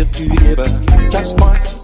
if you just one.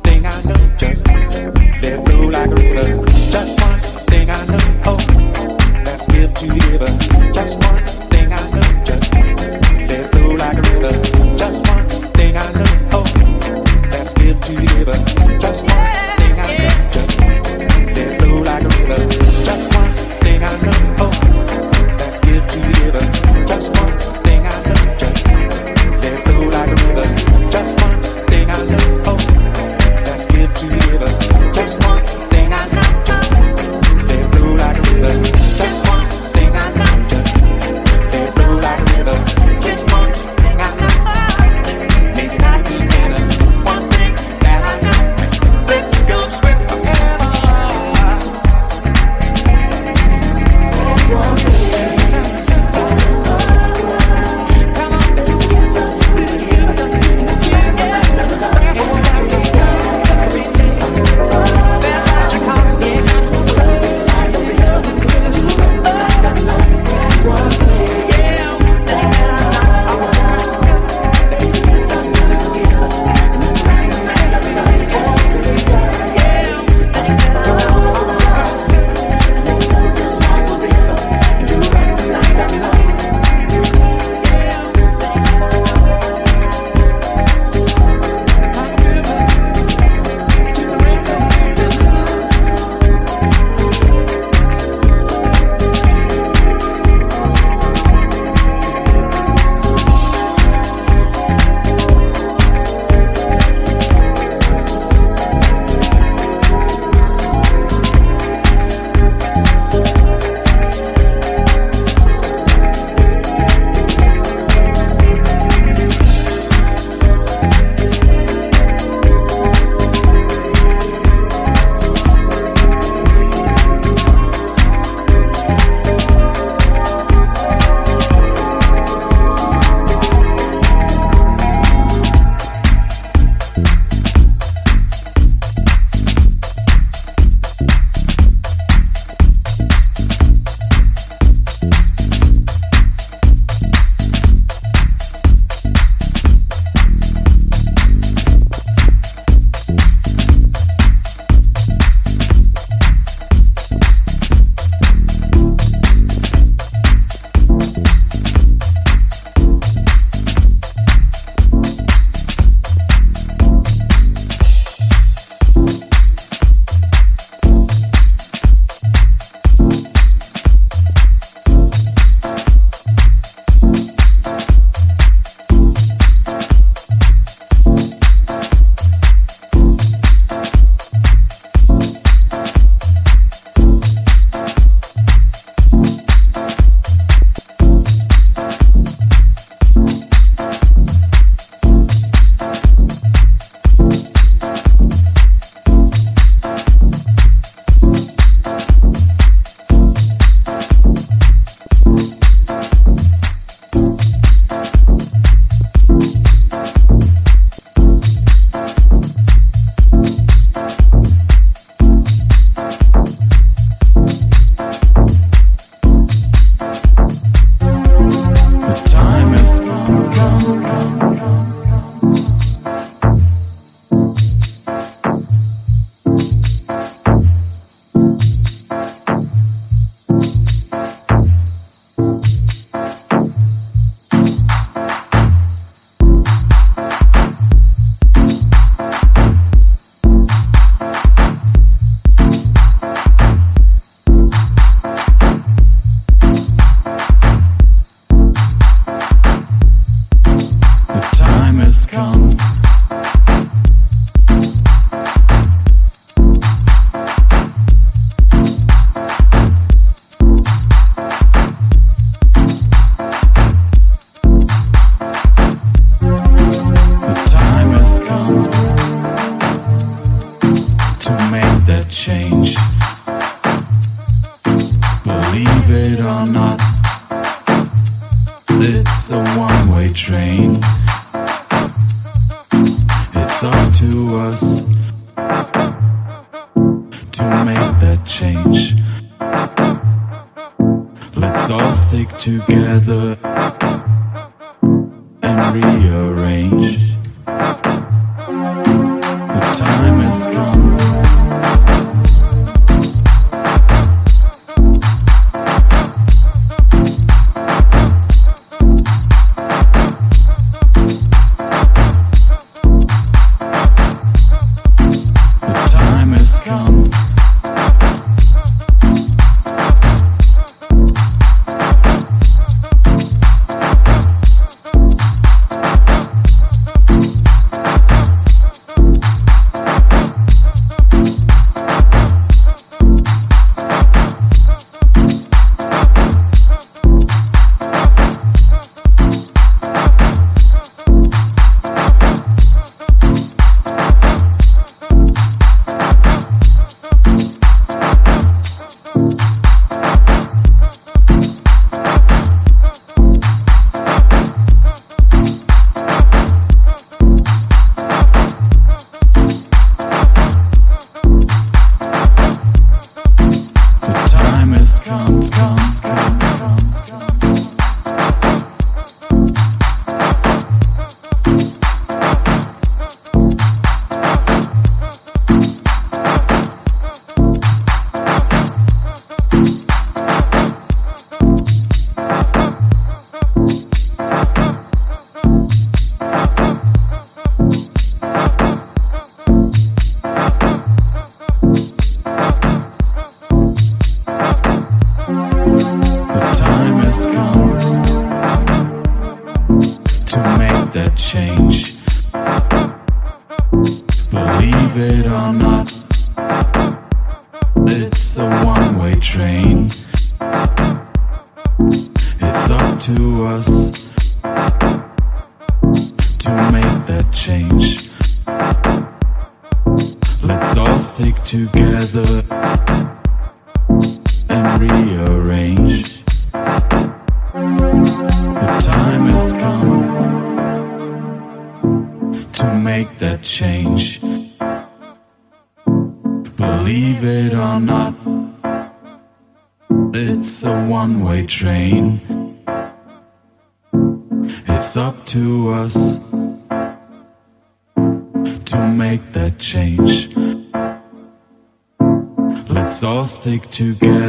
Stick together